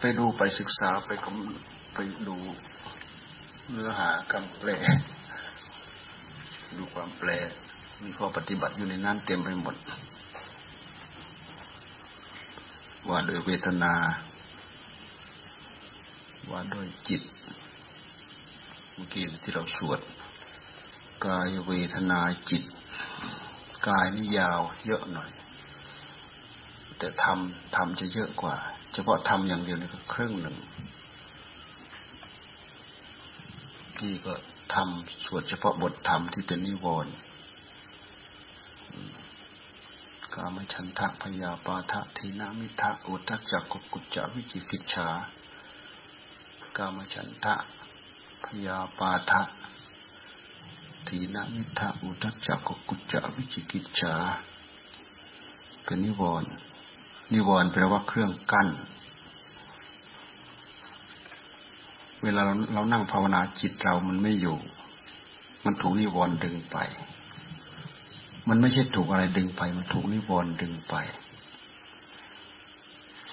ไปดูไปศึกษาไปไปดูเนื้อหาคำแปล ดูความแปล มีข้อปฏิบัติอยู่ในนั้นเต็มไปหมด ว่าโดยเวทนา ว่าโดยจิต เมื่อกี้ที่เราสวด กายเวทนาจิต กายนี่ยาวเยอะหน่อย แต่ทำทำจะเยอะกว่า เฉพาะทำอย่างเดียวนี่ก็ครึ่งหนึ่งที่ก็ทำสวดเฉพาะบทธรรมที่เป็นนิวรณ์กามฉันทะพยาปาทะทีนามิทะอุทัจักกุกุจจวิจิกิจฉากามฉันทะพยาปาทะทีนามิทะอุทัจักกุกุจจวิจิกิจฉาเป็นนิวรณ์ นิวรณ์แปลว่าเครื่องกั้น เวลาเราเรานั่งภาวนาจิตเรามันไม่อยู่ มันถูกนิวรณ์ดึงไป มันไม่ใช่ถูกอะไรดึงไป มันถูกนิวรณ์ดึงไป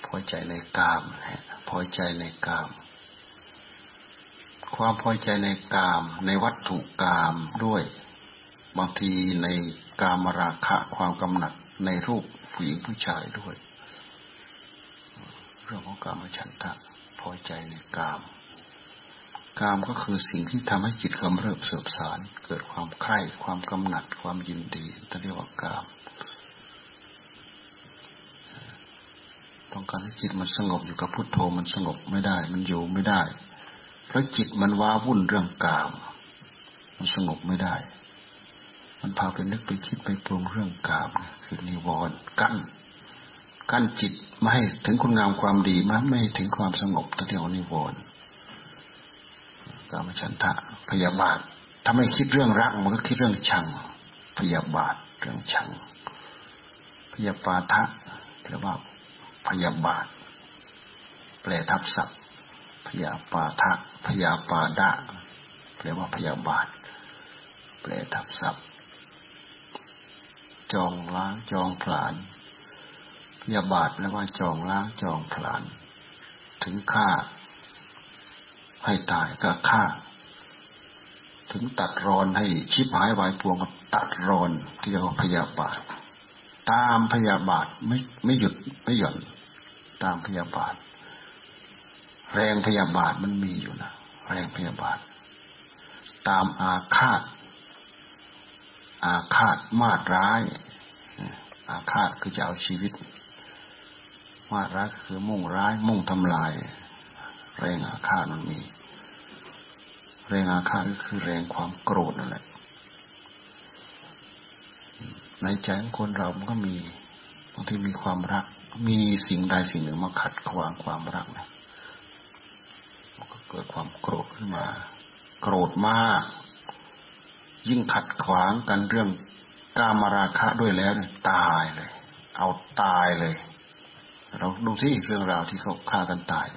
พอใจในกามพอใจในกาม ความพอใจในกาม ในวัตถุกามด้วย บางทีในกามราคะความกำหนัดในรูปผู้หญิงผู้ชายด้วย เรื่องของกามฉันทะพอใจในกาม กามก็คือสิ่งที่ทำให้จิตกำเริบเสบสาร เกิดความใคร่ความกำหนัดความยินดีที่เรียกว่ากาม ต้องการให้จิตมันสงบอยู่กับพุทโธมันสงบไม่ได้ มันอยู่ไม่ได้ เพราะจิตมันว้าวุ่นเรื่องกาม มันสงบไม่ได้ มันพาไปนึกไปคิดไปปรุงเรื่องกามคือนิวรณ์กั้น กั้นจิตไม่ให้ถึงคุณงามความดีมันไม่ถึงความสงบที่เรียวนิวรณ์กามฉันทะพยาบาทถ้าไม่คิดเรื่องรักมันก็คิดเรื่องชัง พยาบาทเรื่องชัง พยาปาทะแปลว่าพยาบาท แปลทับศัพท์ พยาปาทะพยาปาดะแปลว่าพยาบาท แปลทับศัพท์ จองล้างจองผลาญ พยาบาทแปลว่าจองล้างจองผลาญถึงฆ่า ให้ตายก็ฆ่า ถึงตัดรอนให้ชิบหายวายพวงกับตัดรอนที่เรียกว่าพยาบาท ตามพยาบาทไม่ไม่หยุดไม่หย่อน ตามพยาบาท แรงพยาบาทมันมีอยู่นะแรงพยาบาท ตามอาฆาต อาฆาตมาดร้าย อาฆาตคือจะเอาชีวิต มาร้ายคือมุ่งร้าย มุ่งทำลาย แรงอาฆาตมันมี แรงอาฆาตก็คือแรงความโกรธนั่นแหละ ในใจของคนเรามันก็มีบางทีมีความรัก มีสิ่งใดสิ่งหนึ่งมาขัดขวางความรักนะมันก็เกิดความโกรธขึ้นมา โกรธมาก ยิ่งขัดขวางกันเรื่องกามราคะด้วยแล้วเนี่ยตายเลย เอาตายเลย เราดูที่เรื่องราวที่เขาฆ่ากันตาย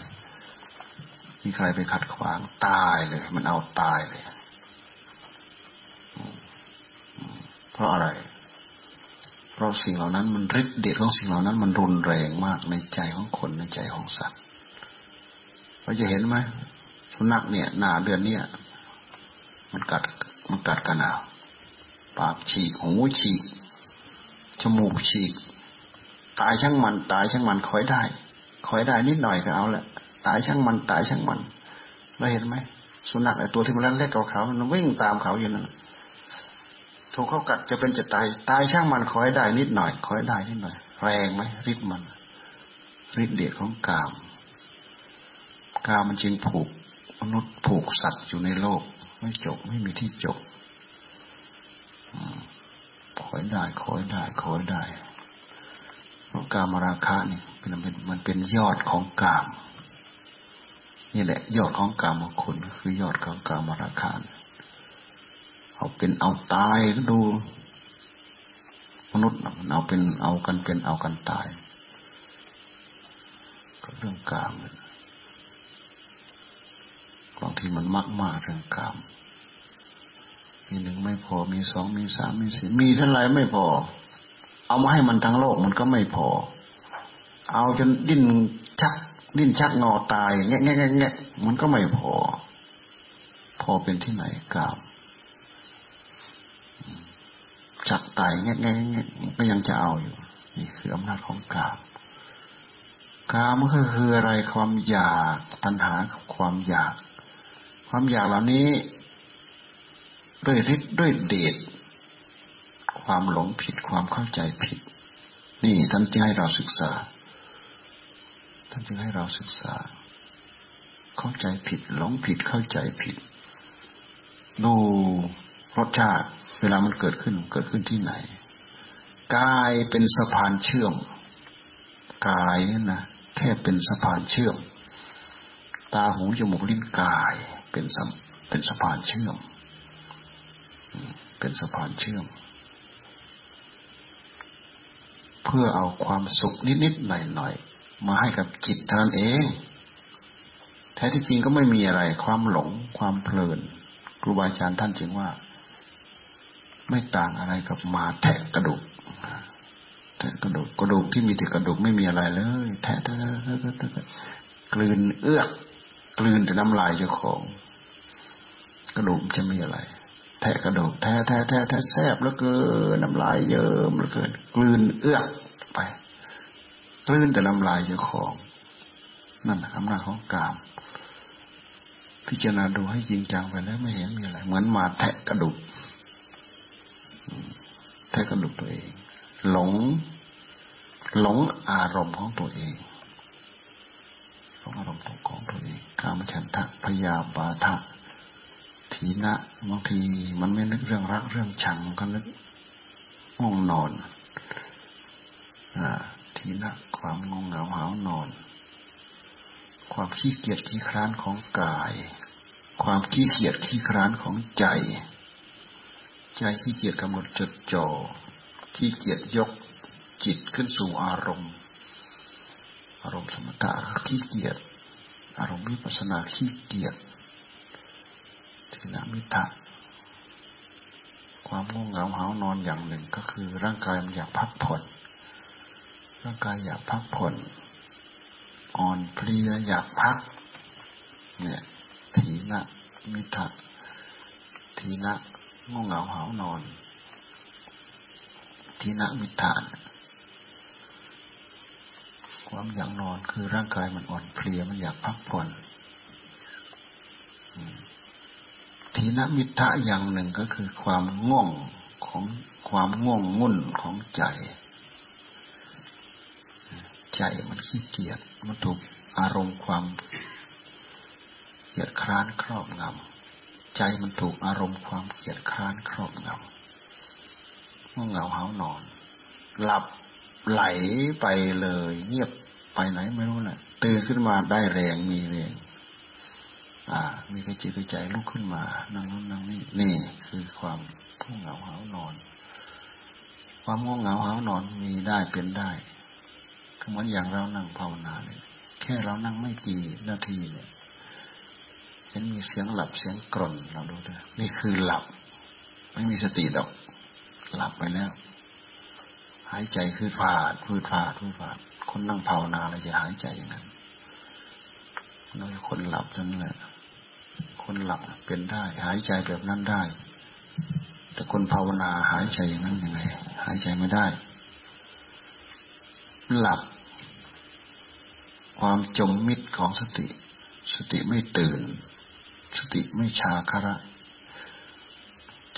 มีใครไปขัดขวางตายเลย มันเอาตายเลย เพราะอะไร เพราะสิ่งเหล่านั้นมันฤทธิ์เดชของสิ่งเหล่านั้น มันรุนแรงมากในใจของคนในใจของสัตว์เราจะเห็นไหมสุนัขเนี่ยหน้าเดือนเนี่ยมันกัดมันกัดกันเอาปากฉีกหูฉีกจมูกฉีก ตายช่างมัน ตายช่างมันคอยได้คอยได้นิดหน่อยก็เอาละตายช่างมันตายช่างมันเราเห็นไหมสุนัขไอตัวที่มันเล็กๆขาวๆมันวิ่งตามเขาอยู่นั่นถูกเขากัดจะเป็นจะตาย ตายช่างมันคอยได้นิดหน่อยคอยได้นิดหน่อย แรงไหมฤทธิ์มันฤทธิ์เดชของกามกามมันจึงผูกมนุษย์ผูกสัตว์อยู่ในโลก ไม่จบไม่มีที่จบคอยได้คอยได้คอยได้ กามราคะนี่เป็นมันเป็นยอดของกาม นี่แหละ ยอดของกามคุณคือยอดของกามราคาเอาเป็นเอาตายก็ดู มนุษย์มันเอาเป็นเอากันเป็นเอากันตายก็เรื่องกามบางทีมันมากมากเรื่องกามมีหนึ่งไม่พอมีสองมีสามมีสี่มีเท่าไรไม่พอ เอามาให้มันทั้งโลกมันก็ไม่พอ เอาจนดิ้นชัก ดิ้นชักงอตายแงะแงะแงะมันก็ไม่พอ พอเป็นที่ไหนกามชักตายแงะแงะแงะก็ยังจะเอาอยู่ นี่คืออำนาจของกามกามก็คืออะไรความอยากตัณหาความอยาก ความอยากเหล่านี้ ด้วยฤทธิ์ด้วยเดช ความหลงผิดความเข้าใจผิด นี่ท่านจึงให้เราศึกษา ท่านจึงให้เราศึกษา เข้าใจผิด หลงผิดเข้าใจผิด ดูรสชาติ เวลามันเกิดขึ้นเกิดขึ้นที่ไหนกายเป็นสะพานเชื่อมกายนะแค่เป็นสะพานเชื่อม ตาหูจมูกลิ้นกายเป็นเป็นสะพานเชื่อม เป็นสะพานเชื่อม เพื่อเอาความสุขนิดๆหน่อยๆมาให้กับจิตท่านเอง แท้ที่จริงก็ไม่มีอะไร ความหลง ความเพลินครูบาอาจารย์ท่านจึงว่า ไม่ต่างอะไรกับมาแทะกระดูกแทะกระดูกกระดูกที่มีแต่กระดูกไม่มีอะไรเลยแทะแทะแทะแทะกลืนเอื้อกกลืนแต่น้ำลายเจ้าของ กระดูกจะมีอะไร แทะกระดูกแทะแทะแทะแทะแซบแล้วเกินน้ำลายเยิ้มแล้วเกินกลืนเอื้อกไปกลืนแต่น้ำลายเจ้าของ นั่นอำนาจของกาม พิจารณาดูให้จริงจังไปแล้วไม่เห็นมีอะไรเหมือนมาแทะกระดูกแทะกระดูกตัวเอง หลง หลงอารมณ์ของตัวเองหลงอารมณ์ของตัวเองกามฉันทะพยาบาทะ ทีนะบางทีมันไม่นึกเรื่องรักเรื่องชังก็นึกง่วงนอนอทีนะความงงเหงาหานอน ความขี้เกียจขี้คร้านของกาย ความขี้เกียจขี้คร้านของใจ ใจขี้เกียจกำหนดจดจ่อขี้เกียจยกจิตขึ้นสู่อารมณ์ อารมณ์สมถะขี้เกียจอารมณ์วิปัสสนาขี้เกียจ ทินมิตะความง่วงเหงาหานอนอย่างหนึ่งก็คือ ร่างกายมันอยากพักผ่อน ร่างกายอยากพักผ่อน อ่อนเพลียอยากพัก เนี่ยทีนะมิตะทีนะง่วงเหงาหานอน ทีนะมิตะความอยากนอนคือร่างกายมันอ่อนเพลียมันอยากพักผ่อน ทีนมิทะอย่างหนึ่งก็คือความง่วงของความง่วงงุ่นของใจ ใจมันขี้เกียจมันถูกอารมณ์ความเกียดคร้านครอบงำใจมันถูกอารมณ์ความเกียดคร้านครอบงำง่วงเหงาหานอน หลับไหลไปเลย เงียบไปไหนไม่รู้แหละตื่นขึ้นมาได้แรงมีแรง อ่า มีกระจิตกระใจลุกขึ้นมา นั่งนู้นนั่งนี่นี่คือความผู้เหงาหานอน ความง่วงเหงาหานอนมีได้เป็นได้ก็เหมือนอย่างเรานั่งภาวนาเลยแค่เรานั่งไม่กี่นาทีเนี่ยเห็นมีเสียงหลับเสียงกร่นเราดูด้วยนี่คือหลับ ไม่มีสติดอก หลับไปแล้ว หายใจคือฟาดพืดฟาดพืดฟาดคนนั่งภาวนาเลยจะหายใจอย่างนั้นเราคนหลับนั่นแหละ คนหลับเป็นได้ หายใจแบบนั้นได้ แต่คนภาวนาหายใจอย่างนั้นยังไง หายใจไม่ได้ หลับ ความจมมิดของสติ สติไม่ตื่น สติไม่ชาคระ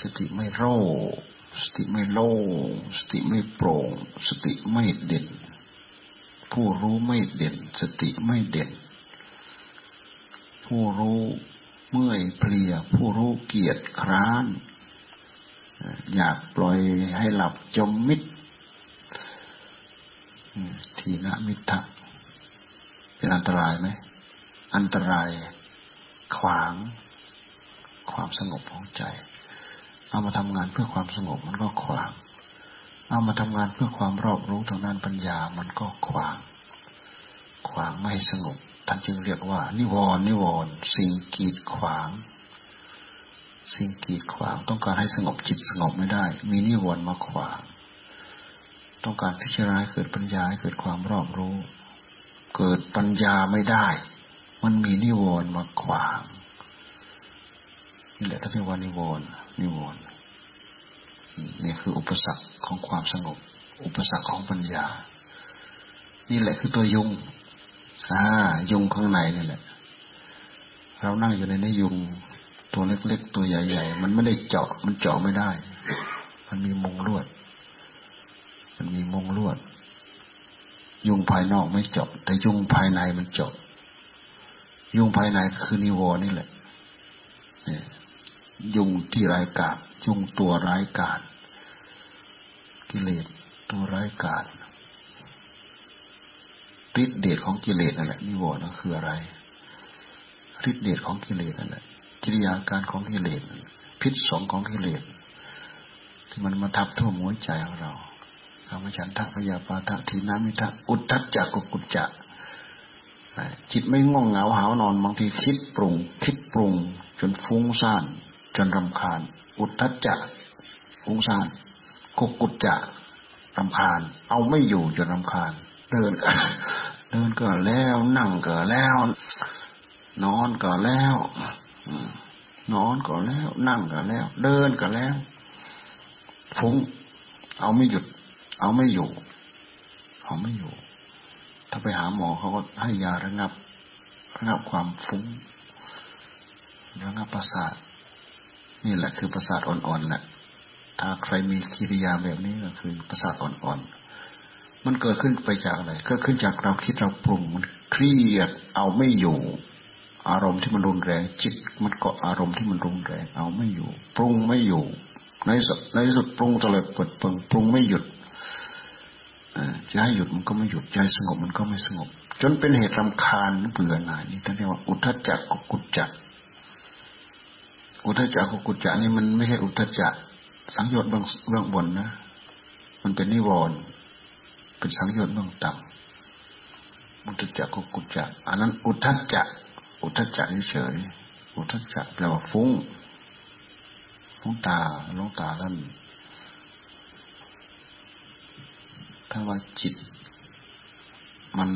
สติไม่โรสติไม่โล่สติไม่โปร่ง สติไม่เด่น ผู้รู้ไม่เด่น สติไม่เด่น ผู้รู้ เมื่อยเพลียผู้รู้เกียรติคร้าน อยากปล่อยให้หลับจมมิดทีนะมิทะเป็นอันตรายไหม อันตรายขวางความสงบของใจ เอามาทำงานเพื่อความสงบมันก็ขวาง เอามาทำงานเพื่อความรอบรู้ทางด้านปัญญามันก็ขวาง ขวางไม่สงบ ท่านจึงเรียกว่า นิวรณ์นิวรณ์สิ่งกีดขวาง สิ่งกีดขวาง ต้องการให้สงบจิตสงบไม่ได้ มีนิวรณ์มาขวาง ต้องการพิจารณาเกิดปัญญาให้เกิดความรอบรู้ เกิดปัญญาไม่ได้ มันมีนิวรณ์มาขวางนี่แหละท่านเรียกว่านิวรณ์นิวรณ์นี่คืออุปสรรคของความสงบ อุปสรรคของปัญญา นี่แหละคือตัวยุง อ่า ยุงข้างในนี่แหละ เรานั่งอยู่ในนี้ยุงตัวเล็กๆ ตัวใหญ่ๆ มันไม่ได้เจาะ มันเจาะไม่ได้ มันมีมุงลวด มันมีมุงลวด ยุงภายนอกไม่เจาะ แต่ยุงภายในมันเจาะ ยุงภายในคือนิวรนี่แหละยุงที่ร้ายกาจยุงตัวร้ายกาจกิเลสตัวร้ายกาจ ฤทธิเดชของกิเลสนั่นแหละนิวรณ์คืออะไรฤทธิเดชของกิเลสนั่นแหละกิริยาการของกิเลสพิษสงของกิเลสที่มันมาทับทั่วหัวใจของเราคำฉันทะพยาปาทะทีนามิทะอุทธัจจะกุกุจจะจิตไม่ง่วงเหงาหาวนอนบางทีคิดปรุง คิดปรุง จนฟุ้งซ่าน จนรำคาญ อุทธัจจะฟุ้งซ่านกุกุจจะรำคาญ เอาไม่อยู่จนรำคาญ เดิน เดินก็แล้ว นั่งก็แล้ว นอนก็แล้วนอนก็แล้ว นั่งก็แล้ว เดินก็แล้วฟุ้งเอาไม่หยุด เอาไม่อยู่ เอาไม่อยู่ ถ้าไปหาหมอเขาก็ให้ยาระงับระงับความฟุ้งระงับประสาทนี่แหละคือประสาทอ่อนๆแหละถ้าใครมีกิริยาแบบนี้ก็คือประสาทอ่อนๆ มันเกิดขึ้นไปจากอะไรเกิดขึ้นจากเราคิดเราปรุงมันเครียดเอาไม่อยู่ อารมณ์ที่มันรุนแรง จิต มันกาะอารมณ์ที่มันรุนแรง เอาไม่อยู่ ปรุงไม่อยู่ ในสุดในสุดปรุงตลอดเปิดเปิงปรุงไม่หยุดจะให้หยุดมันก็ไม่หยุดใจสงบมันก็ไม่สงบ จนเป็นเหตุรำคาญเบื่อหน่ายนี่ท่านเรียกว่าอุทจักกุกุจจักอุทจักกุกุจจักนี่มันไม่ใช่อุทจักสังโยชน์เบื้องบนนะ มันเป็นนิวรณ์ เป็นสังโยชน์เบื้องต่ำอุทจักกุกุจักอันนั้นอุทธจักอุทจักเฉยอุทจักแปลว่าฟุ้งฟุ้งตาลงตาท่านถ้าว่าจิต มัน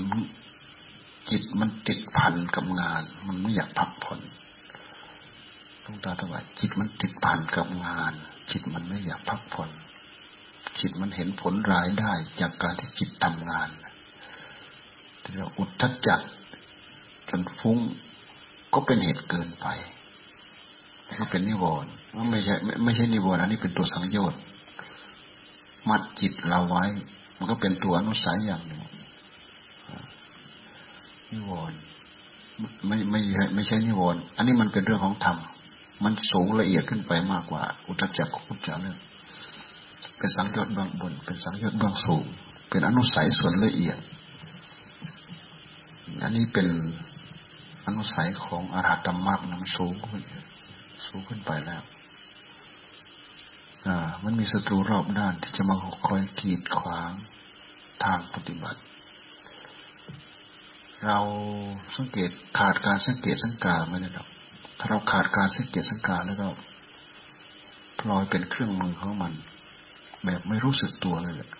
จิตมันติดพันกับงาน มันไม่อยากพักผ่อนลงตาถวายจิตมันติดพันกับงาน จิตมันไม่อยากพักผ่อน จิตมันเห็นผลร้ายได้จากการที่จิตทำงานเรียกอุทธจักจนฟุ้งก็เป็นเหตุเกินไปก็เป็นนิวรณ์ไม่ใช่ไม่ใช่นิวรณ์อันนี้เป็นตัวสังโยชน์มัดจิตเราไว้ มันก็เป็นตัวอนุสัยอย่างหนึ่งนิวรณ์ไม่ไม่ไม่ใช่นิวรณ์อันนี้มันเป็นเรื่องของธรรมมันสูงละเอียดขึ้นไปมากกว่า อุตจักขุจาเรื่อง เป็นสังโยชน์เบื้องบน เป็นสังโยชน์เบื้องสูง เป็นอนุสัยส่วนละเอียด อันนี้เป็นอนุสัยของอรหัตมรรคมันสูงขึ้นสูงขึ้นไปแล้ว อ่า มันมีศัตรูรอบด้านที่จะมาคอยกีดขวางทางปฏิบัติ เราสังเกตขาดการสังเกตสังกาไม่ได้หรอกถ้าเราขาดการสังเกตสังกาแล้วก็พลอยเป็นเครื่องมือของมัน แบบไม่รู้สึกตัวเลยแหละ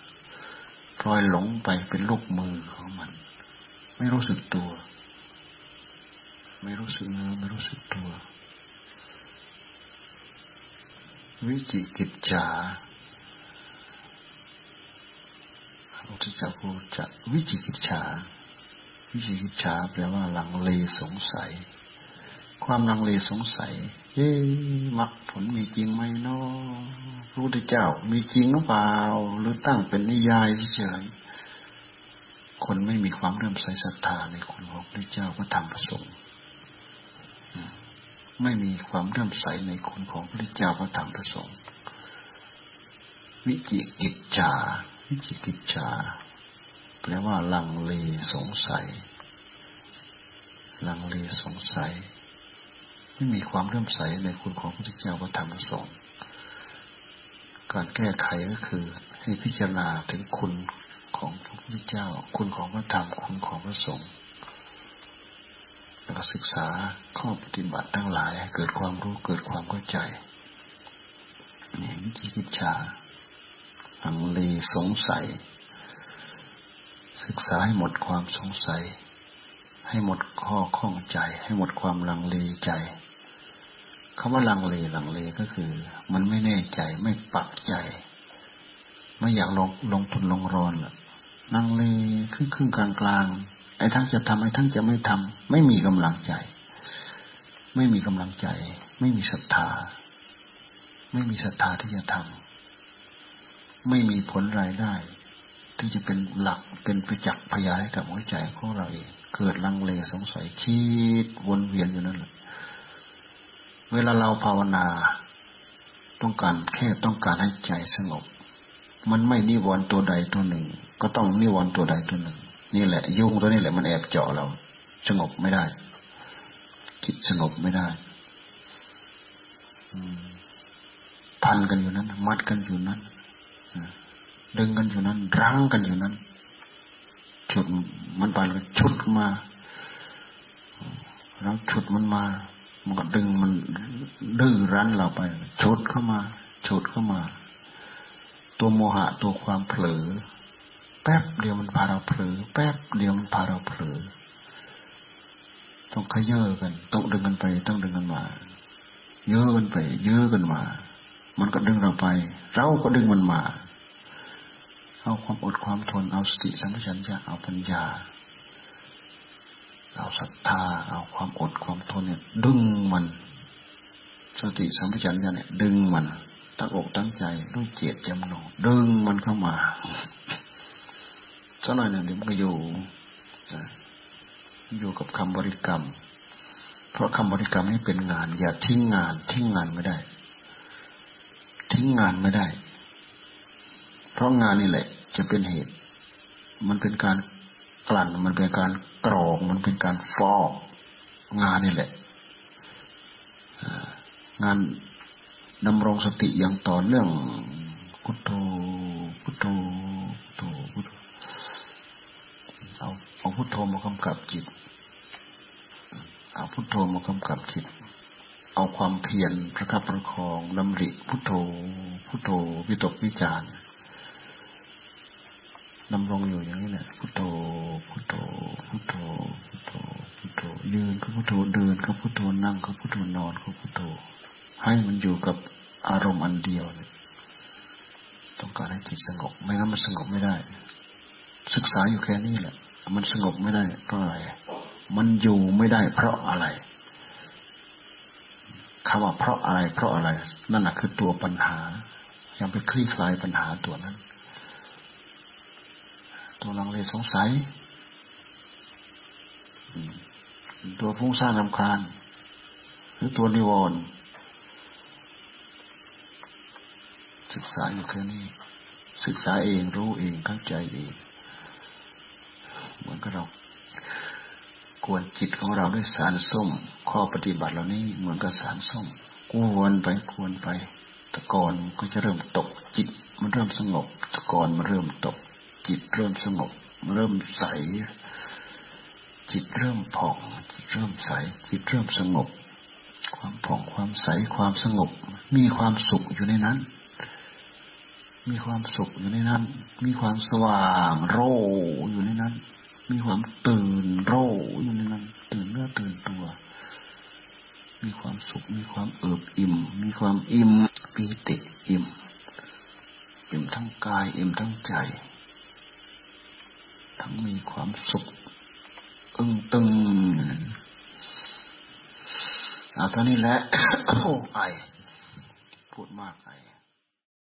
พลอยหลงไปเป็นลูกมือของมัน ไม่รู้สึกตัว ไม่รู้สึกเนื้อไม่รู้สึกตัว วิจิกิจจาพระพุทธเจ้าพูดจะวิจิกิจฉาวิจิกิจฉาแปลว่าหลังเลสงสัย ความลังเลสงสัยเอ๊มรรคผลมีจริงไหมเนาะพระพุทธเจ้า มีจริงหรือเปล่า หรือตั้งเป็นนิยายเฉยคนไม่มีความเริ่มใส่ศรัทธาในคุณของพระเจ้าก็ทำประสงค์ไม่มีความเริ่มใสในคุณของพระเจ้าพระธรรมพระสงฆ์วิจิกิจจา วิจิกิจจา แปลว่าลังเลสงสัย ลังเลสงสัย ไม่มีความเริ่มใสในคุณของพระพุทธเจ้าพระธรรมพระสงฆ์การแก้ไขก็คือให้พิจารณาถึงคุณของพระพุทธเจ้า คุณของพระธรรม คุณของพระสงฆ์แล้วก็ศึกษาข้อปฏิบัติทั้งหลายให้เกิดความรู้เกิดความเข้าใจนี่วิจิกิจฉาอังเลสงสัย ศึกษาให้หมดความสงสัย ให้หมดข้อข้องใจ ให้หมดความลังเลใจคำว่าลังเลลังเลก็คือ มันไม่แน่ใจไม่ปักใจ ไม่อยากลงลงทุนลงรอนลังเลครึ่งครึ่งกลางกลางไอ้ทั้งจะทำไอ้ทั้งจะไม่ทำไม่มีกำลังใจ ไม่มีกำลังใจ ไม่มีศรัทธา ไม่มีศรัทธาที่จะทำไม่มีผลรายได้ ที่จะเป็นหลักเป็นประจักษ์พยานให้กับหัวใจของเราเอง เกิดลังเลสงสัยคิดวนเวียนอยู่นั่นแหละเวลาเราภาวนา ต้องการแค่ต้องการให้ใจสงบ มันไม่นิวรณ์ตัวใดตัวหนึ่ง ก็ต้องนิวรณ์ตัวใดตัวหนึ่ง นี่แหละยุ่งตัวนี้แหละมันแอบเจาะเรา สงบไม่ได้ คิดสงบไม่ได้พันกันอยู่นั้น มัดกันอยู่นั้น ดึงกันอยู่นั้น รั้งกันอยู่นั้นฉุดมันไปเลยชุดมา แล้วฉุดมันมา มันก็ดึงมันดื้อรั้นเราไปชุดเข้ามาชุดเข้ามา ตัวโมหะตัวความเผลอ แป๊บเดียวมันพาเราเผลอ แป๊บเดียวมันพาเราเผลอต้องขย่อกันต้องดึงกันไปต้องดึงกันมา เยอะกันไป เยอะกันมา มันก็ดึงเราไป เราก็ดึงมันมา เอาความอดความทน เอาสติสัมปชัญญะเอาปัญญา เอาศรัทธา เอาความอดความทนเนี่ย ดึงมัน สติสัมปชัญญะเนี่ย ดึงมัน ตั้งอกตั้งใจด้วยเจตจำนงดึงมันเข้ามาสักหน่อยหนึ่งเดี๋ยวมันก็อยู่อยู่กับคำบริกรรม เพราะคำบริกรรมให้เป็นงาน อย่าทิ้งงาน ทิ้งงานไม่ได้ ทิ้งงานไม่ได้ เพราะงานนี่แหละ จะเป็นเหตุ มันเป็นการกลั่น มันเป็นการกรองมันเป็นการฟอกงานนี่แหละงานดำรงสติอย่างต่อเนื่องพุทโธพุทโธพุทโธพุทโธเอาเอาพุทโธมากำกับจิต เอาพุทโธมากำกับจิต เอาความเพียรประคับประคองดำริพุทโธพุทโธวิตกวิจารณ์ ดำรงอยู่อย่างนี้แหละพุทโธพุทโธพุทโธพุทโธพุทโธยืนก็พุทโธเดินก็พุทโธนั่งก็พุทโธนอนก็พุทโธ ให้มันอยู่กับอารมณ์อันเดียวเนี่ยต้องการให้จิตสงบไม่งั้นมันสงบไม่ได้ ศึกษาอยู่แค่นี้แหละ มันสงบไม่ได้เพราะอะไร มันอยู่ไม่ได้ เพราะอะไรคำว่าเพราะอะไร เพราะอะไร นั่นแหะคือตัวปัญหา ยังไปคลี่คลายปัญหาตัวนั้น ตัวลังเลสงสัยตัวฟุ้งซ่านลำคาญ หรือตัวนิวรณ์ศึกษาอยู่แค่นี้ ศึกษาเองรู้เองเข้าใจเอง เหมือนกับเรากวนจิตของเราด้วยสารส้ม ข้อปฏิบัติเหล่านี้เหมือนกับสารส้มกวนไปกวนไปตะกอนก็จะเริ่มตกจิต มันเริ่มสงบตะกอนมันเริ่มตก จิตเริ่มสงบ เริ่มใส จิตเริ่มผ่องจิตเริ่มใส จิตเริ่มสงบ ความผ่องความใสความสงบ มีความสุขอยู่ในนั้น มีความสุขอยู่ในนั้น มีความสว่างโรอยู่ในนั้น มีความตื่นโรอยู่ในนั้น ตื่นเนื้อตื่นตัวมีความสุข มีความเอิบอิ่ม มีความอิ่มปีติอิ่ม อิ่มทั้งกาย อิ่มทั้งใจ ทั้งมีความสุขอึ้งตึงเอาเท่านี้แหละ โอ้ไอพูดมากไอ